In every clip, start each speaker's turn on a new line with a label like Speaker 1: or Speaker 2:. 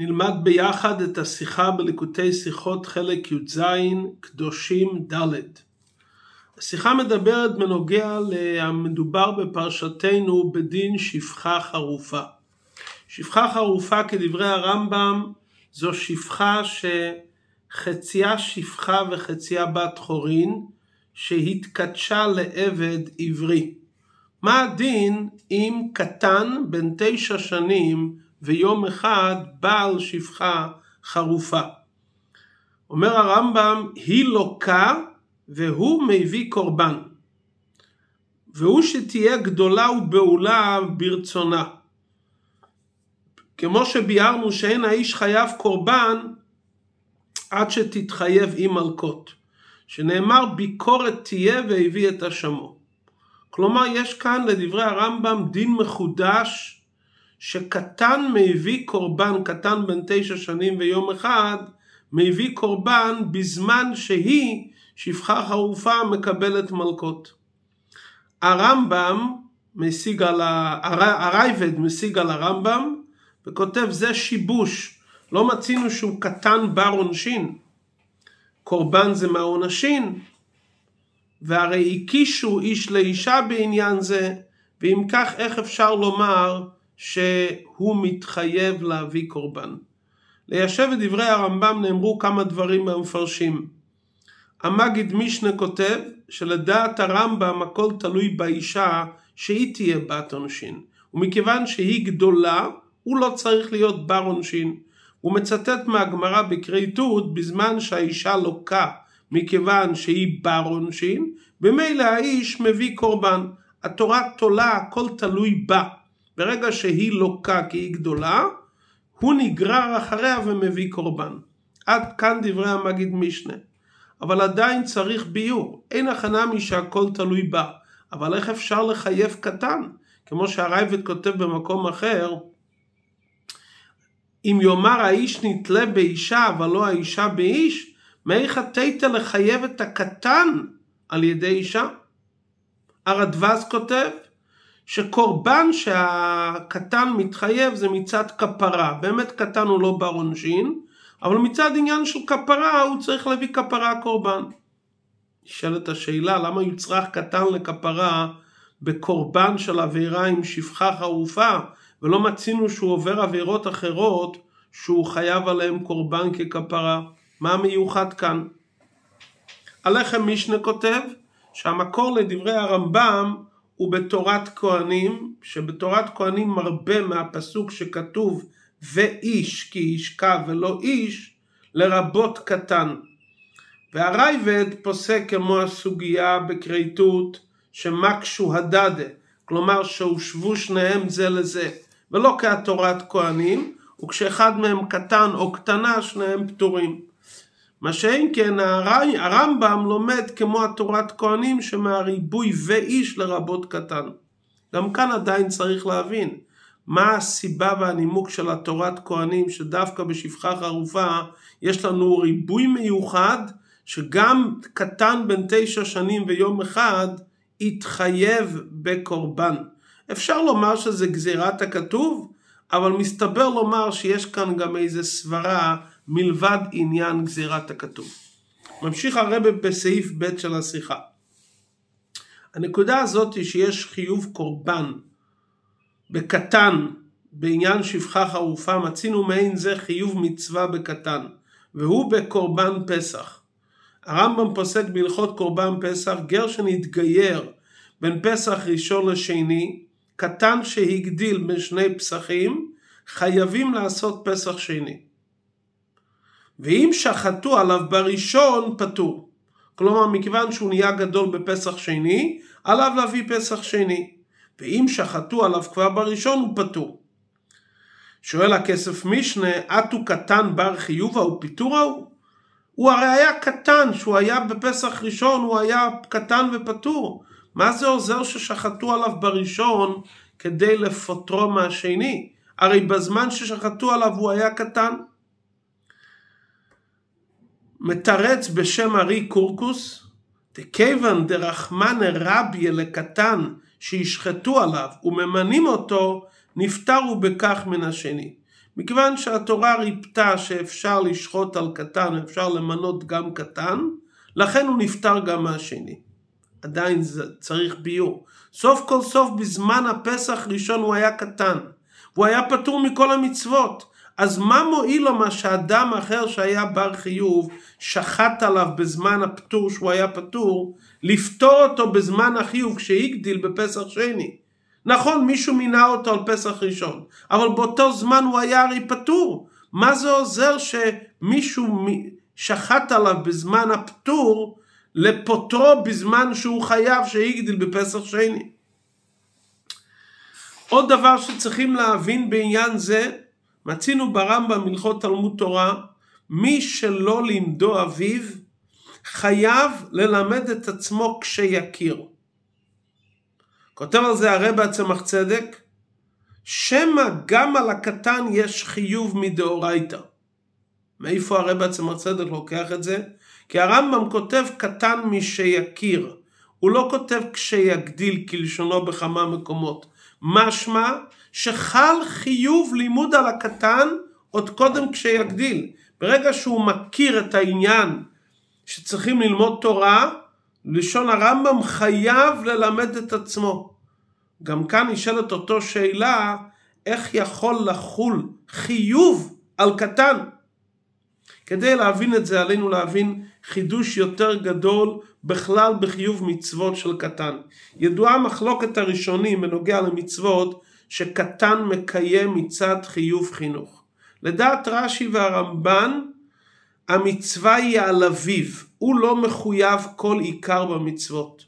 Speaker 1: נלמד ביחד את השיחה בליקוטי שיחות חלק י"ז, קדושים ד'. השיחה מדברת בנוגע למדובר בפרשתנו בדין שפחה חרופה. שפחה חרופה כדברי הרמב"ם זו שפחה שחציה שפחה וחציה בת חורין שהתקדשה לעבד עברי. מה הדין אם קטן בן תשע שנים ויום אחד בעל שפחה חרופה. אומר הרמב"ם, היא לוקה והוא מביא קורבן. והוא שתהיה גדולה ובעולה ברצונה. כמו שביארנו שאין האיש חייב קורבן עד שתתחייב עם מלקות. שנאמר ביקורת תהיה והביא את אשמו. כלומר יש כאן לדברי הרמב"ם דין מחודש שקטן מביא קורבן, קטן בן תשע שנים ויום אחד, מביא קורבן בזמן שהיא, שפחה חרופה, מקבלת מלקות. הרמב"ם משיג על ה... הרייבד משיג על הרמב"ם וכותב זה שיבוש, לא מצינו שהוא קטן בר עונשין. קורבן זה מהעונשין, והרי הקישו איש לאישה בעניין זה, ואם כך איך אפשר לומר שהוא מתחייב להביא קורבן. ליישב את דברי הרמב"ם נאמרו כמה דברים מהמפרשים. המגיד משנה כותב שלדעת הרמב"ם הכל תלוי באישה שהיא תהיה בת עונשין. ומכיוון שהיא גדולה, הוא לא צריך להיות בר עונשין. הוא מצטט מהגמרא בכריתות בזמן שהאישה לוקה מכיוון שהיא בר עונשין, במילא האיש מביא קורבן. התורה תולה, הכל תלוי בה. ברגע שהיא לוקה כי היא גדולה, הוא נגרר אחריה ומביא קורבן. עד כאן דברי המגיד משנה. אבל עדיין צריך ביור. אין הכנה משהכל תלוי בה. אבל איך אפשר לחייב קטן? כמו שהרייבד כותב במקום אחר, אם יאמר האיש נתלה באישה אבל לא האישה באיש, מאיך התתא לחייב את הקטן על ידי אישה? הרדווז כותב, שקורבן שהקטן מתחייב זה מצד כפרה. באמת קטן הוא לא בר עונשין, אבל מצד עניין של כפרה הוא צריך להביא כפרה קורבן. נשאלת השאלה למה יוצרך קטן לכפרה בקורבן של עבירה עם שפחה חרופה ולא מצינו שהוא עובר עבירות אחרות שהוא חייב עליהם קורבן ככפרה. מה מיוחד כאן? הלחם משנה כותב שהמקור לדברי הרמב"ם הוא בתורת כהנים, שבתורת כהנים מרבה מהפסוק שכתוב ואיש כי ישכב ולא איש, לרבות קטן. והרייבד פוסק כמו הסוגיה בכריתות שמקשו הדדה, כלומר שהושבו שניהם זה לזה, ולא כהתורת כהנים, וכשאחד מהם קטן או קטנה שניהם פטורים. מה שאין כן הרמב"ם לומד כמו התורת כהנים שמהריבוי ואיש לרבות קטן. גם כאן עדיין צריך להבין מה הסיבה והנימוק של התורת כהנים שדווקא בשפחה חרופה יש לנו ריבוי מיוחד שגם קטן בן תשע שנים ויום אחד התחייב בקורבן. אפשר לומר שזה גזירת הכתוב, אבל מסתבר לומר שיש כאן גם איזה סברה מלבד עניין גזירת הכתוב. ממשיך הרבה בסעיף ב' של השיחה. הנקודה הזאת היא שיש חיוב קורבן בקטן בעניין שפחה חרופה, מצינו מעין זה חיוב מצווה בקטן, והוא בקורבן פסח. הרמב"ם פוסק בהלכות קורבן פסח, גר שנתגייר בין פסח ראשון לשני, קטן שהגדיל בין שני פסחים, חייבים לעשות פסח שני. ואם שחטו עליו בראשון פטור. כלומר מכיוון שהוא נהיה גדול בפסח שני, עליו להביא פסח שני. ואם שחטו עליו כבר בראשון הוא פטור. שואל הכסף משנה, עטו קטן בר חיובה ופיטורה הוא? הוא הרי היה קטן, שהוא היה בפסח ראשון, הוא היה קטן ופטור. מה זה עוזר ששחטו עליו בראשון כדי לפוטרו מהשני? הרי בזמן ששחטו עליו הוא היה קטן. מתרץ בשם ארי קורקוס, דכיוון דרחמנה רבי לקטן שישחטו עליו וממנים אותו, נפטרו בכך מן השני. מכיוון שהתורה ריפתה שאפשר לשחוט על קטן, אפשר למנות גם קטן, לכן הוא נפטר גם מהשני. עדיין זה צריך ביור. סוף כל סוף בזמן הפסח ראשון הוא היה קטן, והוא היה פטור מכל המצוות. אז מה מועיל לו מה שאדם אחר שהיה בר חיוב, שחט עליו בזמן הפטור שהוא היה פטור, לפטור אותו בזמן החיוב כשהגדיל בפסח שני. נכון, מישהו מינה אותו על פסח ראשון, אבל באותו זמן הוא היה הרי פטור. מה זה עוזר שמישהו שחט עליו בזמן הפטור, לפוטרו בזמן שהוא חייב שהגדיל בפסח שני? עוד דבר שצריכים להבין בעניין זה, מצינו ברמב"ם הלכות תלמוד תורה, מי שלא לימדו אביו, חייב ללמד את עצמו כשיכיר. כותב על זה הרב הצמח צדק, שמא גם על הקטן יש חיוב מדאורייתא. מאיפה הרב הצמח צדק לוקח את זה? כי הרמב"ם כותב קטן משיכיר. הוא לא כותב כשיגדיל כלשונו בכמה מקומות. משמע שחל חיוב לימוד על הקטן עוד קודם כשיגדיל. ברגע שהוא מכיר את העניין שצריכים ללמוד תורה, לשון הרמב"ם חייב ללמד את עצמו. גם כאן נשאלת אותו שאלה, איך יכול לחול חיוב על קטן? כדי להבין את זה עלינו להבין חידוש יותר גדול בכלל בחיוב מצוות של קטן. ידועה מחלוקת הראשונים בנוגע למצוות שקטן מקיים מצד חיוב חינוך. לדעת רש"י והרמב"ן המצווה היא על אביו, הוא לא מחויב כל עיקר במצוות.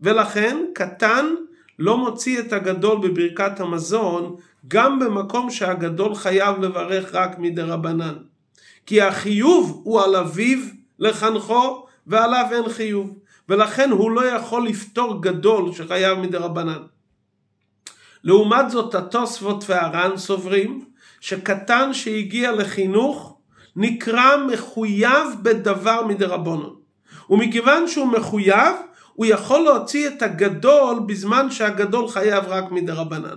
Speaker 1: ולכן קטן לא מוציא את הגדול בברכת המזון גם במקום שהגדול חייב לברך רק מדרבנן. כי החיוב הוא על אביו לחנכו ועליו אין חיוב. ולכן הוא לא יכול לפתור גדול שחייב מדרבנן. לעומת זאת התוספות והר"ן סוברים שקטן שהגיע לחינוך נקרא מחויב בדבר מדרבנון. ומכיוון שהוא מחויב, הוא יכול להוציא את הגדול בזמן שהגדול חייב רק מדרבנן.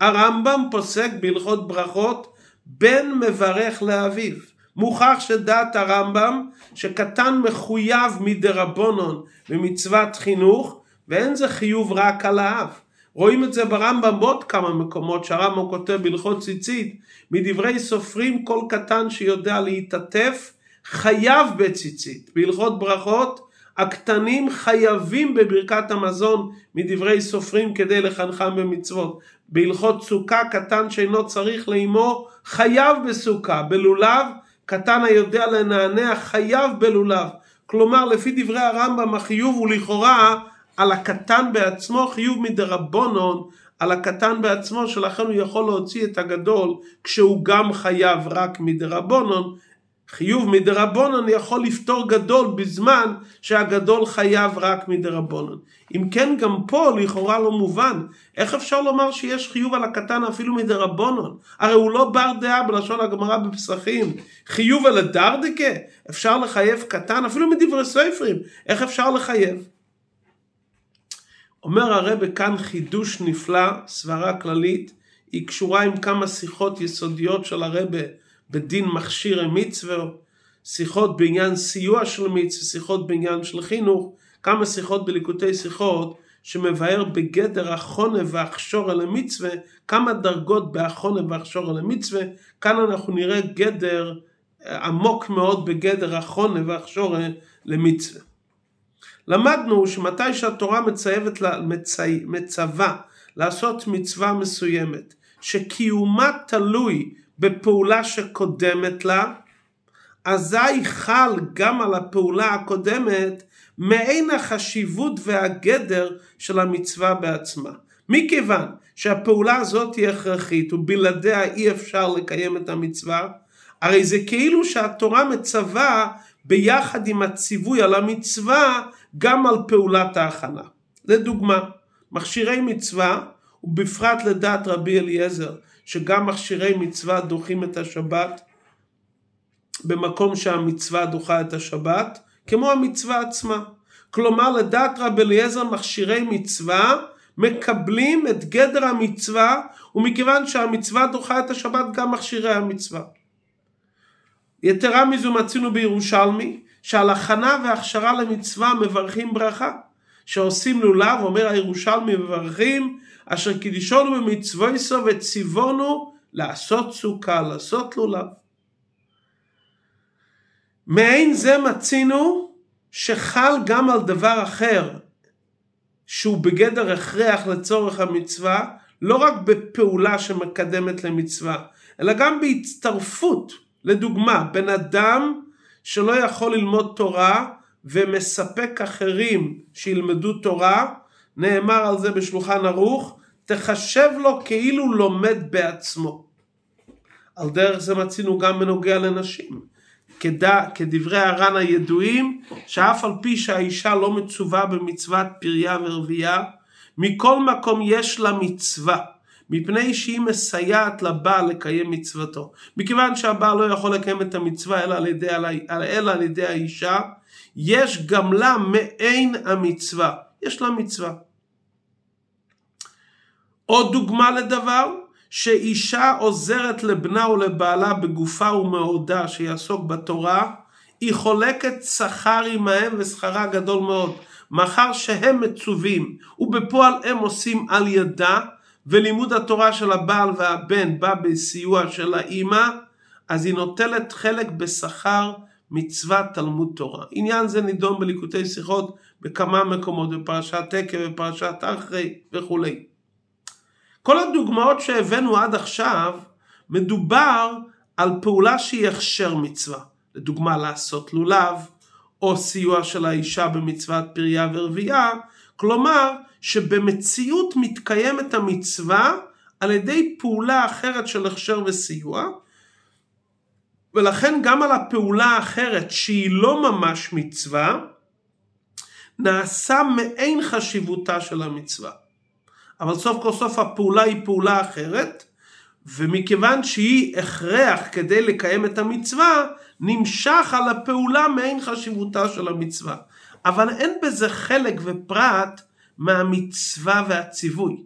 Speaker 1: הרמב"ם פוסק בהלכות ברכות בן מברך לאביו. מוכח שדעת הרמב"ם שקטן מחויב מדרבנון במצוות חינוך ואין זה חיוב רק על האב. רואים את זה ברמב"ם בעוד כמה מקומות שהרמב"ם כותב בהלכות ציצית מדברי סופרים כל קטן שיודע להתעטף חייב בציצית. בהלכות ברכות הקטנים חייבים בברכת המזון מדברי סופרים כדי לחנכם במצוות. בהלכות סוכה קטן שאינו צריך לאמו חייב בסוכה. בלולב קטן היודע לנענע חייב בלולב. כלומר לפי דברי הרמב"ם החיוב הוא לכאורה על הקטן בעצמו חיוב מדרבנון על הקטן בעצמו שלכן הוא יכול להוציא את הגדול כשהוא גם חייב רק מדרבנון חיוב מדרבנון יכול לפתור גדול בזמן שהגדול חייב רק מדרבנון. אם כן גם פה לכאורה לא מובן, איך אפשר לומר שיש חיוב על הקטן אפילו מדרבנון? הרי הוא לא בר דעה בלשון הגמרא בפסחים. חיוב על הדרדקה? אפשר לחייב קטן אפילו מדברי ספרים, איך אפשר לחייב? אומר הרבה כאן חידוש נפלא, סברה כללית, היא קשורה עם כמה שיחות יסודיות של הרבה בדין מכשיר מצווה, שיחות בעניין סיוע של מצווה, שיחות בעניין של חינוך, כמה שיחות בליקוטי שיחות שמבאר בגדר החונה והכשור על המצווה, כמה דרגות בהחונה והכשור על המצווה, כאן אנחנו נראה גדר עמוק מאוד בגדר החונה והכשור למצווה. למדנו שמתי שהתורה מצייבת, מצי, מצווה לעשות מצווה מסוימת, שקיומה תלוי בפעולה שקודמת לה, אזי חל גם על הפעולה הקודמת מעין החשיבות והגדר של המצווה בעצמה. מכיוון שהפעולה הזאת היא הכרחית ובלעדיה אי אפשר לקיים את המצווה, הרי זה כאילו שהתורה מצווה ביחד עם הציווי על המצווה גם על פעולת ההכנה. לדוגמה, מכשירי מצווה, ובפרט לדעת רבי אליעזר, שגם מכשירי מצווה דוחים את השבת במקום שהמצווה דוחה את השבת, כמו המצווה עצמה. כלומר, לדעת רבי אליעזר מכשירי מצווה מקבלים את גדר המצווה ומכיוון שהמצווה דוחה את השבת גם מכשירי המצווה. יתרה מזו מצינו בירושלמי שעל הכנה והכשרה למצווה מברכים ברכה שעושים לולב אומר הירושלמי מברכים אשר קידישונו במצווי סו וציוונו לעשות סוכה לעשות לולב. מעין זה מצינו שחל גם על דבר אחר שהוא בגדר הכרח לצורך המצווה לא רק בפעולה שמקדמת למצווה אלא גם בהצטרפות לדוגמה בן אדם שלא יכול ללמוד תורה ומספק אחרים שילמדו תורה נאמר על זה בשולחן ערוך תחשב לו כאילו לומד בעצמו. על דרך זה מצינו גם בנוגע לנשים. כד... כדברי הר"ן הידועים, שאף על פי שהאישה לא מצווה במצוות פריה ורבייה, מכל מקום יש לה מצווה, מפני שהיא מסייעת לבעל לקיים מצוותו. מכיוון שהבעל לא יכול לקיים את המצווה אלא על ידי, אלא על ידי האישה, יש גם לה מעין המצווה. יש לה מצווה. עוד דוגמה לדבר, שאישה עוזרת לבנה ולבעלה בגופה ומאודה שיעסוק בתורה, היא חולקת שכר עמהם ושכרה גדול מאוד, מאחר שהם מצווים ובפועל הם עושים על ידה, ולימוד התורה של הבעל והבן בא בסיוע של האימא, אז היא נוטלת חלק בשכר מצוות תלמוד תורה. עניין זה נידון בליקוטי שיחות בכמה מקומות, בפרשת תקה ופרשת אחרי וכולי. כל הדוגמאות שהבאנו עד עכשיו, מדובר על פעולה שהיא הכשר מצווה. לדוגמה לעשות לולב, או סיוע של האישה במצוות פריה ורבייה, כלומר שבמציאות מתקיימת המצווה על ידי פעולה אחרת של הכשר וסיוע, ולכן גם על הפעולה האחרת שהיא לא ממש מצווה, נעשה מעין חשיבותה של המצווה. אבל סוף כל סוף הפעולה היא פעולה אחרת, ומכיוון שהיא הכרח כדי לקיים את המצווה, נמשך על הפעולה מעין חשיבותה של המצווה. אבל אין בזה חלק ופרט מהמצווה והציווי.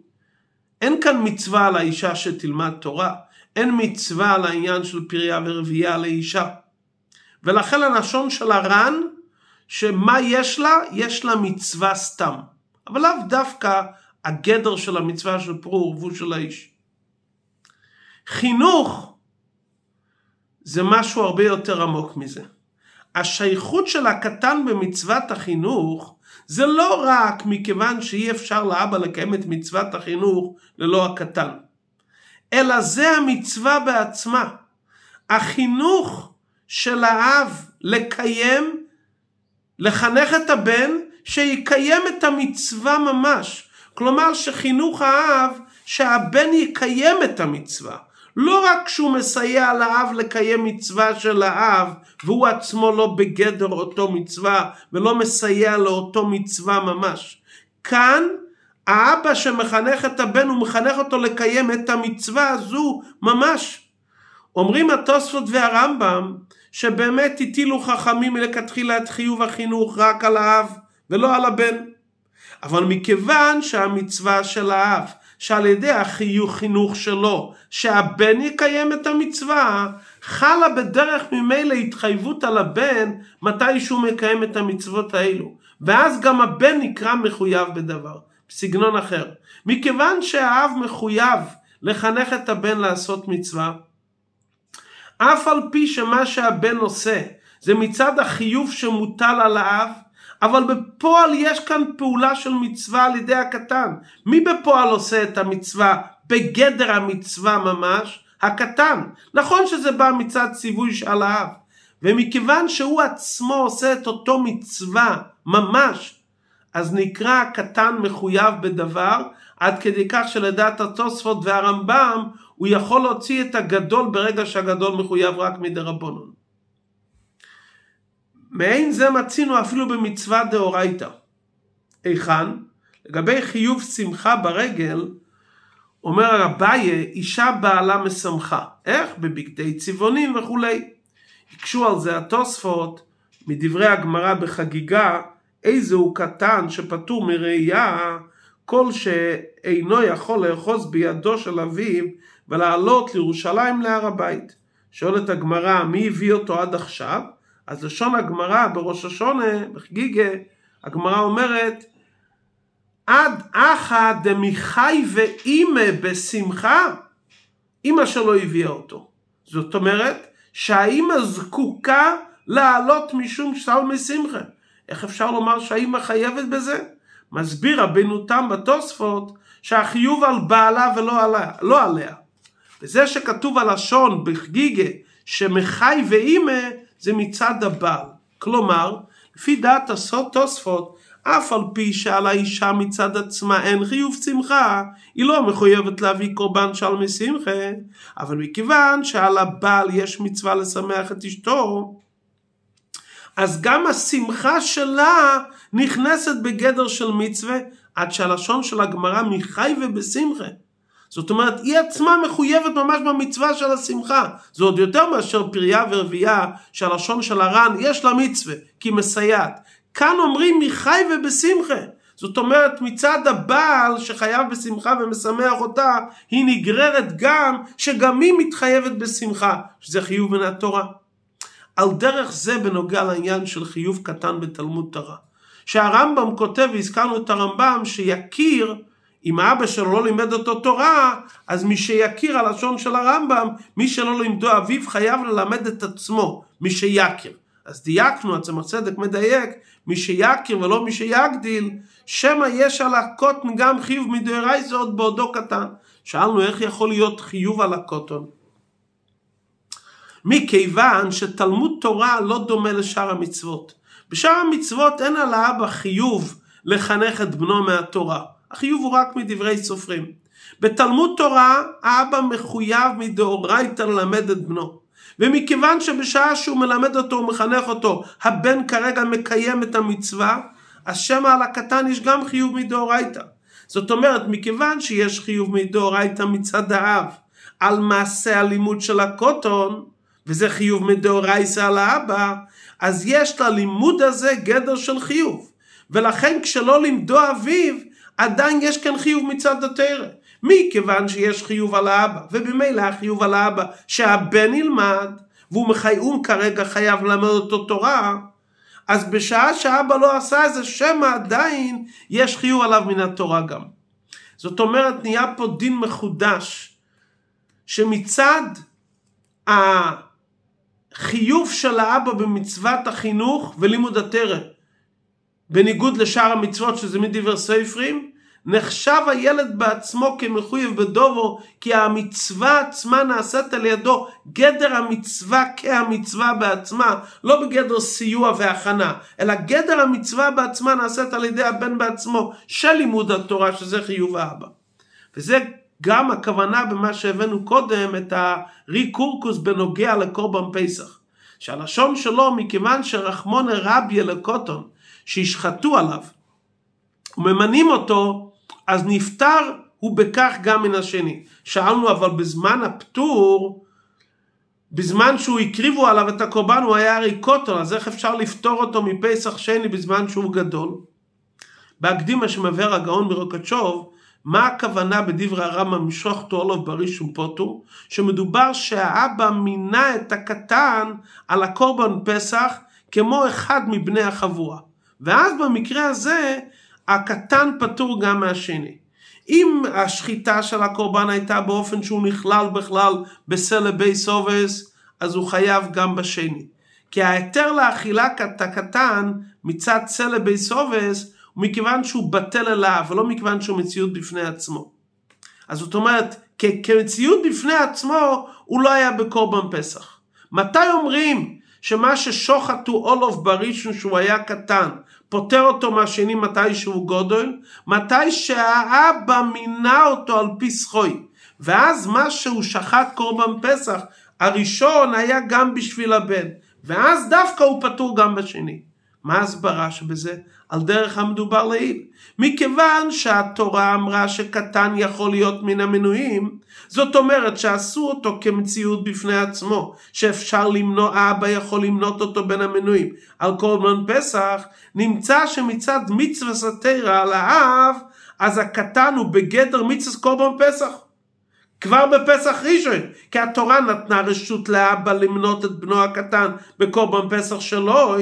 Speaker 1: אין כאן מצווה על האישה שתלמד תורה, אין מצווה על העניין של פריה ורבייה לאישה. ולכן הלשון של הר"ן, שמה יש לה? יש לה מצווה סתם. אבל לאו דווקא הגדר של המצווה של פרו ורבו של האיש. חינוך זה משהו הרבה יותר עמוק מזה. השייכות של הקטן במצוות החינוך זה לא רק מכיוון שאי אפשר לאבא לקיים את מצוות החינוך ללא הקטן, אלא זה המצווה בעצמה. החינוך של האב לקיים, לחנך את הבן, שיקיים את המצווה ממש. כלומר שחינוך האב שהבן יקיים את המצווה. לא רק שהוא מסייע לאב לקיים מצווה של האב והוא עצמו לא בגדר אותו מצווה ולא מסייע לאותו מצווה ממש. כאן האבא שמחנך את הבן הוא מחנך אותו לקיים את המצווה הזו ממש. אומרים התוספות והרמב"ם שבאמת הטילו חכמים מלכתחילה את חיוב החינוך רק על האב ולא על הבן. אבל מכיוון שהמצווה של האב, שעל ידי החיוך חינוך שלו, שהבן יקיים את המצווה, חלה בדרך ממילא התחייבות על הבן מתי שהוא מקיים את המצוות האלו. ואז גם הבן נקרא מחויב בדבר, בסגנון אחר. מכיוון שהאב מחויב לחנך את הבן לעשות מצווה, אף על פי שמה שהבן עושה זה מצד החיוב שמוטל על האב, אבל בפועל יש כאן פעולה של מצווה על ידי הקטן. מי בפועל עושה את המצווה בגדר המצווה ממש? הקטן. נכון שזה בא מצד ציווי של האב. ומכיוון שהוא עצמו עושה את אותו מצווה ממש, אז נקרא הקטן מחויב בדבר, עד כדי כך שלדעת התוספות והרמב"ם, הוא יכול להוציא את הגדול ברגע שהגדול מחויב רק מדרבנון. מעין זה מצינו אפילו במצווה דאורייתא. היכן? לגבי חיוב שמחה ברגל, אומר אביי, אישה בעלה משמחה. איך? בבגדי צבעונים וכולי. הקשו על זה התוספות מדברי הגמרא בחגיגה, איזה הוא קטן שפטור מראייה, כל שאינו יכול לאחוז בידו של אביו ולעלות לירושלים להר הבית. שואלת הגמרא, מי הביא אותו עד עכשיו? אז לשון הגמרא בראש השונה, בחגיגה, הגמרא אומרת, עד אחא דמיחי ואימא בשמחה, אימא שלו הביאה אותו. זאת אומרת שהאימא זקוקה לעלות משום סל משמחה. איך אפשר לומר שהאימא חייבת בזה? מסביר רבינו תם בתוספות שהחיוב על בעלה ולא עליה, לא עליה. וזה שכתוב הלשון בחגיגה שמחי ואימא זה מצד הבעל. כלומר, לפי דעת הסוד תוספות, אף על פי שעל האישה מצד עצמה אין חיוב שמחה, היא לא מחויבת להביא קורבן של משמחה, אבל מכיוון שעל הבעל יש מצווה לשמח את אשתו, אז גם השמחה שלה נכנסת בגדר של מצווה, עד שהלשון של הגמרא מחי ובשמחה. זאת אומרת, היא עצמה מחויבת ממש במצווה של השמחה. זה עוד יותר מאשר פריה ורבייה, שהלשון של הר"ן יש לה מצווה, כי היא מסייעת. כאן אומרים מחי ובשמחה. זאת אומרת, מצד הבעל שחייב בשמחה ומשמח אותה, היא נגררת גם, שגם היא מתחייבת בשמחה, שזה חיוב מן התורה. על דרך זה בנוגע לעניין של חיוב קטן בתלמוד תורה. שהרמב"ם כותב, והזכרנו את הרמב"ם, שיכיר, אם האבא שלו לא לימד אותו תורה, אז מי שיכיר הלשון של הרמב"ם, מי שלא לימדו אביו חייב ללמד את עצמו, מי שיכיר. אז דייקנו, הצמח צדק מדייק, מי שיכיר ולא מי שיגדיל, שמא יש על הקוטן גם חיוב מדאורייתא עוד בעודו קטן. שאלנו איך יכול להיות חיוב על הקוטן. מכיוון שתלמוד תורה לא דומה לשאר המצוות. בשאר המצוות אין על האבא חיוב לחנך את בנו מהתורה. החיוב הוא רק מדברי סופרים. בתלמוד תורה האבא מחויב מדאורייתא ללמד את בנו. ומכיוון שבשעה שהוא מלמד אותו ומחנך אותו, הבן כרגע מקיים את המצווה, אז שמא על הקטן יש גם חיוב מדאורייתא. זאת אומרת, מכיוון שיש חיוב מדאורייתא מצד האב על מעשה הלימוד של הקוטון, וזה חיוב מדאורייתא על האבא, אז יש ללימוד הזה גדר של חיוב. ולכן כשלא לימדו אביו, עדיין יש כאן חיוב מצד התרא. מכיוון שיש חיוב על האבא, ובמילא החיוב על האבא שהבן ילמד, והוא מחייום כרגע חייב ללמד אותו תורה, אז בשעה שהאבא לא עשה את זה, שמא עדיין יש חיוב עליו מן התורה גם. זאת אומרת, נהיה פה דין מחודש, שמצד החיוב של האבא במצוות החינוך ולימוד התרא, בניגוד לשאר המצוות שזה מדבר ספרים, נחשב הילד בעצמו כמחויב בדובו, כי המצווה עצמה נעשית על ידו, גדר המצווה כהמצווה בעצמה, לא בגדר סיוע והכנה, אלא גדר המצווה בעצמה נעשית על ידי הבן בעצמו, של לימוד התורה, שזה חיוב האבא. וזה גם הכוונה במה שהבאנו קודם, את הריקורקוס בנוגע לקורבן פסח. שהלשון שלו, מכיוון שרחמון רבי לקוטון, שישחטו עליו, וממנים אותו, אז נפטר הוא בכך גם מן השני. שאלנו אבל בזמן הפטור, בזמן שהוא הקריבו עליו את הקורבן הוא היה הרי קוטון, אז איך אפשר לפטור אותו מפסח שני בזמן שהוא גדול? בהקדימה שמבאר הגאון מרוקצ'וב, מה הכוונה בדברי הרמב"ם משוך תועלוב ברישום פוטו? שמדובר שהאבא מינה את הקטן על הקורבן פסח כמו אחד מבני החבורה. ואז במקרה הזה הקטן פטור גם מהשני. אם השחיטה של הקורבן הייתה באופן שהוא נכלל בכלל בסלע בי סובס, אז הוא חייב גם בשני. כי ההיתר לאכילת הקטן מצד סלע בי סובס הוא מכיוון שהוא בטל אליו ולא מכיוון שהוא מציאות בפני עצמו. אז זאת אומרת, כמציאות בפני עצמו הוא לא היה בקורבן פסח. מתי אומרים שמה ששוחט הוא אולוף בראשון שהוא היה קטן, פוטר אותו מהשני מתי שהוא גודל, מתי שהאבא מינה אותו על פי סחוי. ואז מה שהוא שחט קורבן פסח, הראשון היה גם בשביל הבן, ואז דווקא הוא פטור גם בשני. מה ההסברה שבזה? על דרך המדובר לעיל. מכיוון שהתורה אמרה שקטן יכול להיות מן המנויים, זאת אומרת שעשו אותו כמציאות בפני עצמו, שאפשר למנוע, אבא יכול למנות אותו בין המנויים. על קורבן פסח נמצא שמצד מצווה סתירה על האב, אז הקטן הוא בגדר מצווה קורבן פסח. כבר בפסח ראשון, כי התורה נתנה רשות לאבא למנות את בנו הקטן בקורבן פסח שלו,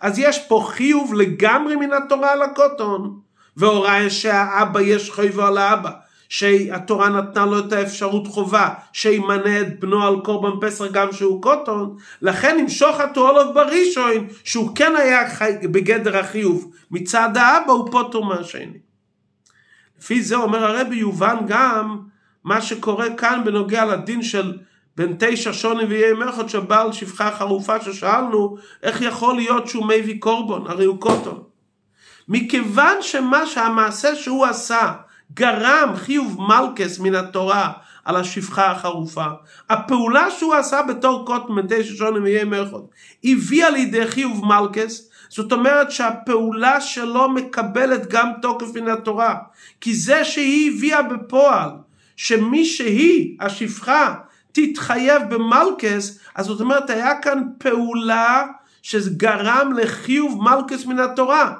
Speaker 1: אז יש פה חיוב לגמרי מן התורה על הקוטון, והוראה שהאבא יש חייבו על האבא. שהתורה נתנה לו את האפשרות חובה שימנה את בנו על קורבן פסח גם שהוא קוטון לכן נמשוך אותו עליו בראשון שהוא כן היה חי... בגדר החיוב מצד האבא הוא פוטר מהשני. לפי זה אומר הרבי יובן גם מה שקורה כאן בנוגע לדין של בין תשע שוני ויהיה מלכות שבעל שפחה חרופה ששאלנו איך יכול להיות שהוא מביא קורבן הרי הוא קוטון. מכיוון שמה שהמעשה שהוא עשה גרם חיוב מלכס מן התורה על השפחה החרופה. הפעולה שהוא עשה בתור קוט מתי ששונים יהיה מלכות הביאה לידי חיוב מלכס זאת אומרת שהפעולה שלו מקבלת גם תוקף מן התורה כי זה שהיא הביאה בפועל שמי שהיא השפחה תתחייב במלכס אז זאת אומרת היה כאן פעולה שגרם לחיוב מלכס מן התורה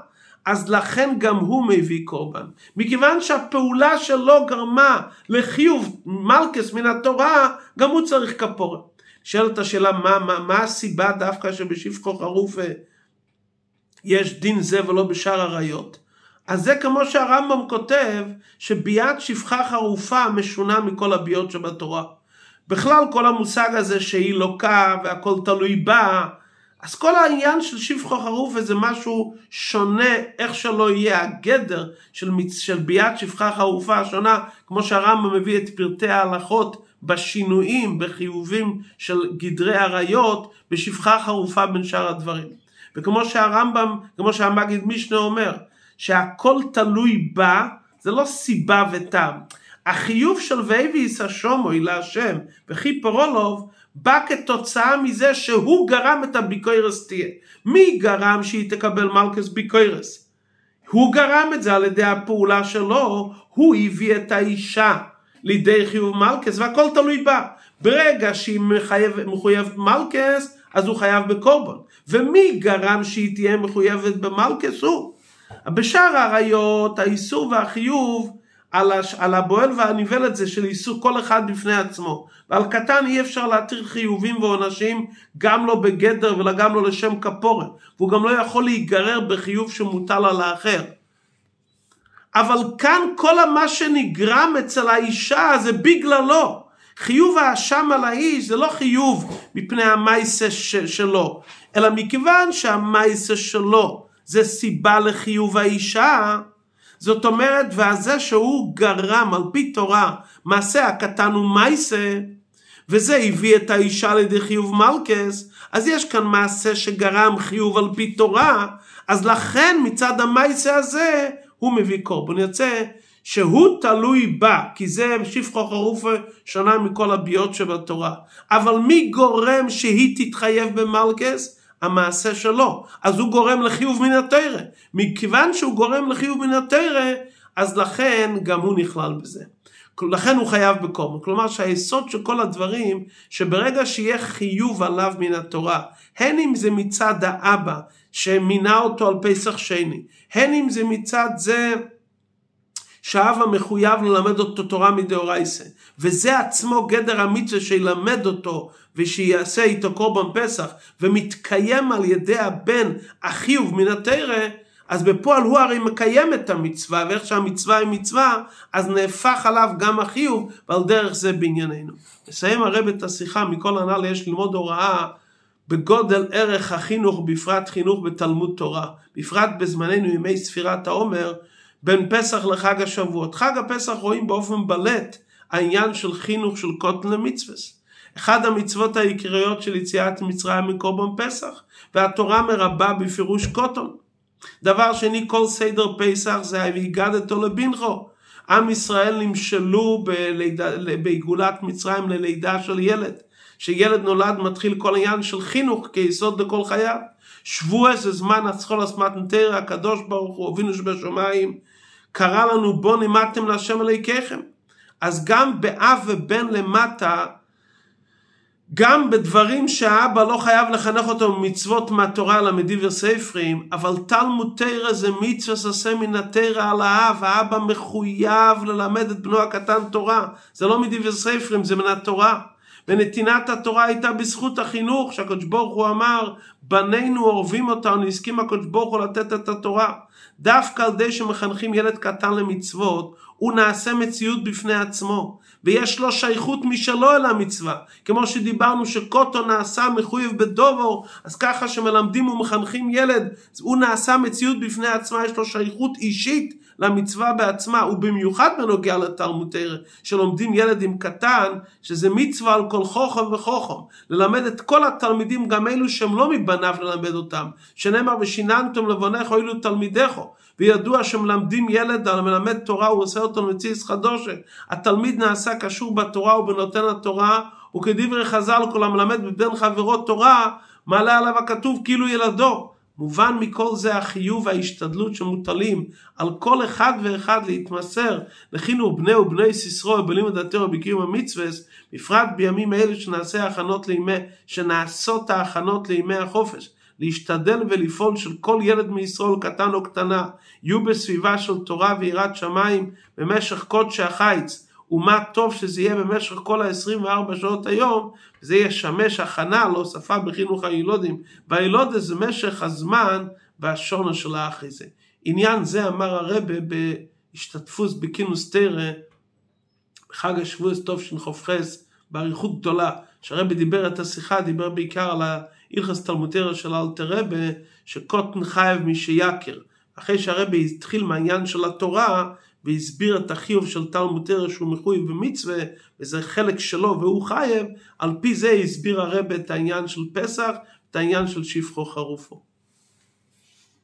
Speaker 1: אז לכן גם הוא מביא קורבן. מכיוון שהפעולה שלו גרמה לחיוב מלכס מן התורה, גם הוא צריך כפורה. שואלת השאלה מה, מה, מה הסיבה דווקא שבשפחו חרופה יש דין זה ולא בשאר עריות? אז זה כמו שהרמב"ם כותב שביאת שפחה חרופה משונה מכל הביאות שבתורה. בכלל כל המושג הזה שהיא לוקה והכל תלוי בה אז כל העניין של שבחו חרופה זה משהו שונה, איך שלא יהיה הגדר של. של ביאת שפחה חרופה שונה, כמו שהרמב"ם מביא את פרטי ההלכות בשינויים, בחיובים של גדרי עריות, בשפחה חרופה בין שאר הדברים. וכמו שהרמב"ם, כמו שהמגיד משנה אומר, שהכל תלוי בה, זה לא סיבה וטעם. החיוב של ואבי יישא שומוי להשם וכי פרולוב בא כתוצאה מזה שהוא גרם את הביקוירס תהיה. מי גרם שהיא תקבל מלכס ביקוירס? הוא גרם את זה על ידי הפעולה שלו, הוא הביא את האישה לידי חיוב מלכס והכל תלוי בה. ברגע שהיא מחייב, מחויבת מלכס, אז הוא חייב בקורבן. ומי גרם שהיא תהיה מחויבת במלכס? הוא. בשאר העריות, האיסור והחיוב על, הש... על הבועל והניבלת זה של איסור כל אחד בפני עצמו. ועל קטן אי אפשר להתיר חיובים ועונשים גם לא בגדר וגם לא לשם כפורת. והוא גם לא יכול להיגרר בחיוב שמוטל על האחר. אבל כאן כל מה שנגרם אצל האישה זה בגללו. חיוב האשם על האיש זה לא חיוב מפני המייסה ש- שלו, אלא מכיוון שהמייסה שלו זה סיבה לחיוב האישה, זאת אומרת, והזה שהוא גרם על פי תורה מעשה הקטן הוא מייסה, וזה הביא את האישה לידי חיוב מלכס, אז יש כאן מעשה שגרם חיוב על פי תורה, אז לכן מצד המייסה הזה הוא מביא קורבן. יוצא שהוא תלוי בה, כי זה שפחו חרופה שונה מכל הביאות שבתורה. אבל מי גורם שהיא תתחייב במלכס? המעשה שלו. אז הוא גורם לחיוב מן התרא. מכיוון שהוא גורם לחיוב מן התרא, אז לכן גם הוא נכלל בזה. לכן הוא חייב בקורבן. כלומר שהיסוד של כל הדברים, שברגע שיהיה חיוב עליו מן התורה, הן אם זה מצד האבא, שמינה אותו על פסח שני, הן אם זה מצד זה שהאבא מחויב ללמד אותו תורה מדאורייסה, וזה עצמו גדר המצווה שילמד אותו ושיעשה איתו קורבן פסח, ומתקיים על ידי הבן החיוב מן התרא, אז בפועל הוא הרי מקיים את המצווה, ואיך שהמצווה היא מצווה, אז נהפך עליו גם החיוב, ועל דרך זה בענייננו. נסיים הרב את השיחה, מכל הנ"ל יש ללמוד הוראה בגודל ערך החינוך, בפרט חינוך בתלמוד תורה, בפרט בזמננו ימי ספירת העומר, בין פסח לחג השבועות. חג הפסח רואים באופן בלט העניין של חינוך של קוטן למצווס. אחד המצוות העיקריות של יציאת מצרים מקורבן פסח, והתורה מרבה בפירוש קוטון. דבר שני, כל סדר פסח זה והגדתו לבנכו. עם ישראל נמשלו בעגולת מצרים ללידה של ילד. שילד נולד מתחיל כל העניין של חינוך כיסוד לכל חייו. שבוע זה זמן הצחול אסמתנתר הקדוש ברוך הוא אבינו שבשמיים קרא לנו בוא נמדתם להשם אלוהיכם אז גם באב ובן למטה גם בדברים שהאבא לא חייב לחנך אותו במצוות מהתורה למדי וספרים, אבל תלמוד תרא זה מצווה עשה מן התרא על האב, האבא מחויב ללמד את בנו הקטן תורה, זה לא מדי וספרים, זה מן התורה. ונתינת התורה הייתה בזכות החינוך, שהקדוש ברוך הוא אמר, בנינו אורבים אותנו, הסכים הקדוש ברוך הוא לתת את התורה. דווקא על ידי שמחנכים ילד קטן למצוות, הוא נעשה מציאות בפני עצמו, ויש לו שייכות משלו אל המצווה. כמו שדיברנו שקוטו נעשה מחויב בדובו, אז ככה שמלמדים ומחנכים ילד, הוא נעשה מציאות בפני עצמה, יש לו שייכות אישית למצווה בעצמה, ובמיוחד בנוגע לתלמוד שלומדים ילד עם קטן, שזה מצווה על כל חוכם וחוכם. ללמד את כל התלמידים, גם אלו שהם לא מבניו ללמד אותם. שנאמר ושיננתם לבונך הואילו תלמידך. וידוע שמלמדים ילד על מלמד תורה הוא עושה אותו למציס חדושה. התלמיד נעשה קשור בתורה ובנותן התורה, וכדברי חז"ל כל המלמד בבן חברו תורה, מעלה עליו הכתוב כאילו ילדו. מובן מכל זה החיוב וההשתדלות שמוטלים על כל אחד ואחד להתמסר לחינוך בני ובני סיסרו בלימוד התורה ובקיום המצווה, בפרט בימים לימי, שנעשות ההכנות לימי החופש. להשתדל ולפעול של כל ילד מישראל קטן או קטנה יהיו בסביבה של תורה ויראת שמיים במשך קודשי החיץ ומה טוב שזה יהיה במשך כל ה-24 שעות היום, זה ישמש הכנה להוספה בחינוך הילודים. והילודה זה משך הזמן והשונו של האחרי זה. עניין זה אמר הרבה בהשתתפות בכינוס תרא, בחג השבועס טוב חופכס, באריכות גדולה, שהרבה דיבר את השיחה, דיבר בעיקר על ההלכס תלמותרא של אלתר רבה, שקוטן חייב מי שיכר. אחרי שהרבה התחיל מהעניין של התורה, והסביר את החיוב של תלמוד תרא שהוא מחויב במצווה, וזה חלק שלו והוא חייב, על פי זה הסביר הרבה את העניין של פסח, את העניין של שפחו חרופו.